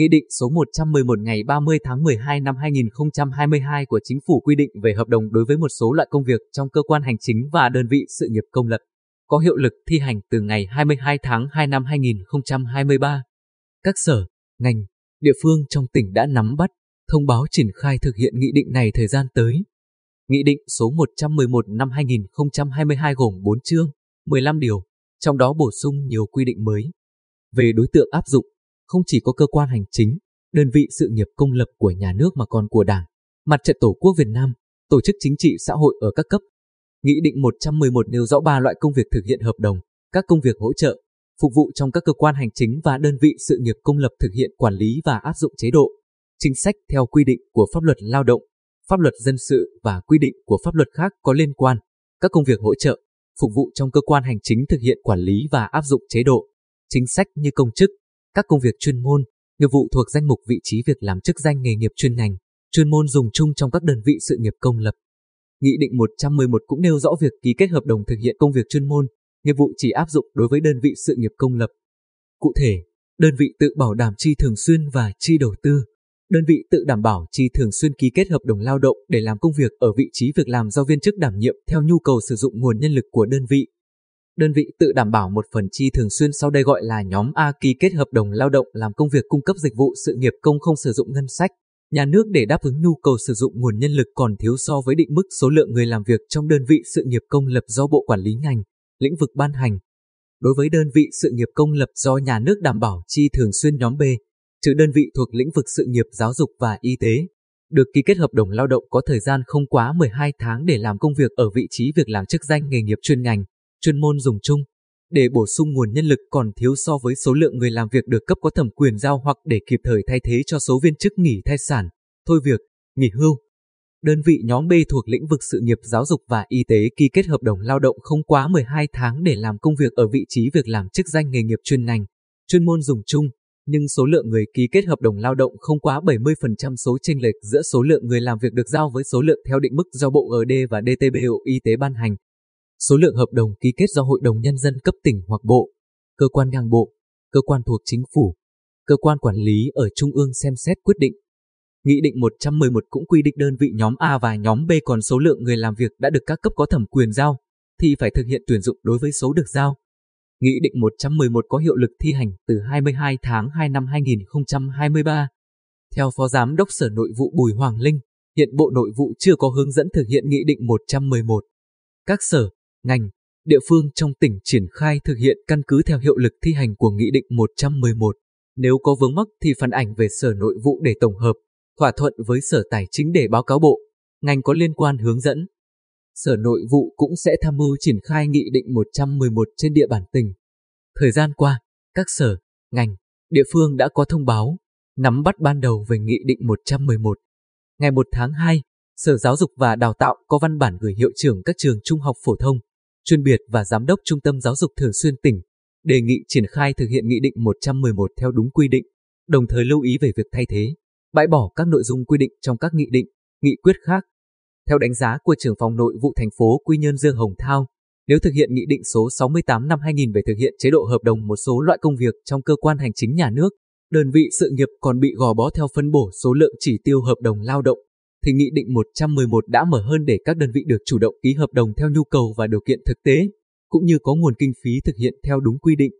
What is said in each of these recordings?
Nghị định số 111 ngày 30 tháng 12 năm 2022 của Chính phủ quy định về hợp đồng đối với một số loại công việc trong cơ quan hành chính và đơn vị sự nghiệp công lập, có hiệu lực thi hành từ ngày 22 tháng 2 năm 2023. Các sở, ngành, địa phương trong tỉnh đã nắm bắt, thông báo triển khai thực hiện nghị định này thời gian tới. Nghị định số 111 năm 2022 gồm 4 chương, 15 điều, trong đó bổ sung nhiều quy định mới. Về đối tượng áp dụng, không chỉ có cơ quan hành chính, đơn vị sự nghiệp công lập của nhà nước mà còn của Đảng, Mặt trận Tổ quốc Việt Nam, tổ chức chính trị xã hội ở các cấp. Nghị định 111 nêu rõ ba loại công việc thực hiện hợp đồng, các công việc hỗ trợ, phục vụ trong các cơ quan hành chính và đơn vị sự nghiệp công lập thực hiện quản lý và áp dụng chế độ, chính sách theo quy định của pháp luật lao động, pháp luật dân sự và quy định của pháp luật khác có liên quan. Các công việc hỗ trợ, phục vụ trong cơ quan hành chính thực hiện quản lý và áp dụng chế độ, chính sách như công chức, các công việc chuyên môn, nghiệp vụ thuộc danh mục vị trí việc làm chức danh nghề nghiệp chuyên ngành, chuyên môn dùng chung trong các đơn vị sự nghiệp công lập. Nghị định 111 cũng nêu rõ việc ký kết hợp đồng thực hiện công việc chuyên môn, nghiệp vụ chỉ áp dụng đối với đơn vị sự nghiệp công lập. Cụ thể, đơn vị tự bảo đảm chi thường xuyên và chi đầu tư. Đơn vị tự đảm bảo chi thường xuyên ký kết hợp đồng lao động để làm công việc ở vị trí việc làm do viên chức đảm nhiệm theo nhu cầu sử dụng nguồn nhân lực của đơn vị. Đơn vị tự đảm bảo một phần chi thường xuyên sau đây gọi là nhóm A ký kết hợp đồng lao động làm công việc cung cấp dịch vụ sự nghiệp công không sử dụng ngân sách. Nhà nước để đáp ứng nhu cầu sử dụng nguồn nhân lực còn thiếu so với định mức số lượng người làm việc trong đơn vị sự nghiệp công lập do Bộ Quản lý ngành, lĩnh vực ban hành. Đối với đơn vị sự nghiệp công lập do nhà nước đảm bảo chi thường xuyên nhóm B, trừ đơn vị thuộc lĩnh vực sự nghiệp giáo dục và y tế, được ký kết hợp đồng lao động có thời gian không quá 12 tháng để làm công việc ở vị trí việc làm chức danh nghề nghiệp chuyên ngành, chuyên môn dùng chung, để bổ sung nguồn nhân lực còn thiếu so với số lượng người làm việc được cấp có thẩm quyền giao hoặc để kịp thời thay thế cho số viên chức nghỉ thai sản, thôi việc, nghỉ hưu. Đơn vị nhóm B thuộc lĩnh vực sự nghiệp giáo dục và y tế ký kết hợp đồng lao động không quá 12 tháng để làm công việc ở vị trí việc làm chức danh nghề nghiệp chuyên ngành, chuyên môn dùng chung, nhưng số lượng người ký kết hợp đồng lao động không quá 70% số chênh lệch giữa số lượng người làm việc được giao với số lượng theo định mức do Bộ GD và DTBO Y tế ban hành. Số lượng hợp đồng ký kết do Hội đồng Nhân dân cấp tỉnh hoặc bộ, cơ quan ngang bộ, cơ quan thuộc chính phủ, cơ quan quản lý ở Trung ương xem xét quyết định. Nghị định 111 cũng quy định đơn vị nhóm A và nhóm B còn số lượng người làm việc đã được các cấp có thẩm quyền giao, thì phải thực hiện tuyển dụng đối với số được giao. Nghị định 111 có hiệu lực thi hành từ 22 tháng 2 năm 2023. Theo Phó Giám đốc Sở Nội vụ Bùi Hoàng Linh, hiện Bộ Nội vụ chưa có hướng dẫn thực hiện Nghị định 111. Các sở, ngành, địa phương trong tỉnh triển khai thực hiện căn cứ theo hiệu lực thi hành của Nghị định 111. Nếu có vướng mắc thì phản ảnh về Sở Nội vụ để tổng hợp, thỏa thuận với Sở Tài chính để báo cáo Bộ, ngành có liên quan hướng dẫn. Sở Nội vụ cũng sẽ tham mưu triển khai Nghị định 111 trên địa bàn tỉnh. Thời gian qua, các sở, ngành, địa phương đã có thông báo, nắm bắt ban đầu về Nghị định 111. Ngày 1 tháng 2, Sở Giáo dục và Đào tạo có văn bản gửi hiệu trưởng các trường trung học phổ thông, chuyên biệt và giám đốc trung tâm giáo dục thường xuyên tỉnh, đề nghị triển khai thực hiện Nghị định 111 theo đúng quy định, đồng thời lưu ý về việc thay thế, bãi bỏ các nội dung quy định trong các nghị định, nghị quyết khác. Theo đánh giá của trưởng phòng nội vụ thành phố Quy Nhơn Dương Hồng Thao, nếu thực hiện Nghị định số 68 năm 2000 về thực hiện chế độ hợp đồng một số loại công việc trong cơ quan hành chính nhà nước, đơn vị sự nghiệp còn bị gò bó theo phân bổ số lượng chỉ tiêu hợp đồng lao động, thì Nghị định 111 đã mở hơn để các đơn vị được chủ động ký hợp đồng theo nhu cầu và điều kiện thực tế, cũng như có nguồn kinh phí thực hiện theo đúng quy định.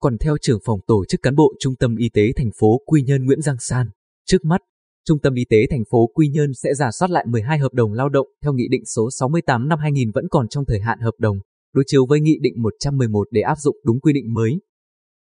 Còn theo trưởng phòng tổ chức cán bộ Trung tâm Y tế thành phố Quy Nhơn Nguyễn Giang San, trước mắt, Trung tâm Y tế thành phố Quy Nhơn sẽ giả soát lại 12 hợp đồng lao động theo Nghị định số 68 năm 2000 vẫn còn trong thời hạn hợp đồng, đối chiếu với Nghị định 111 để áp dụng đúng quy định mới.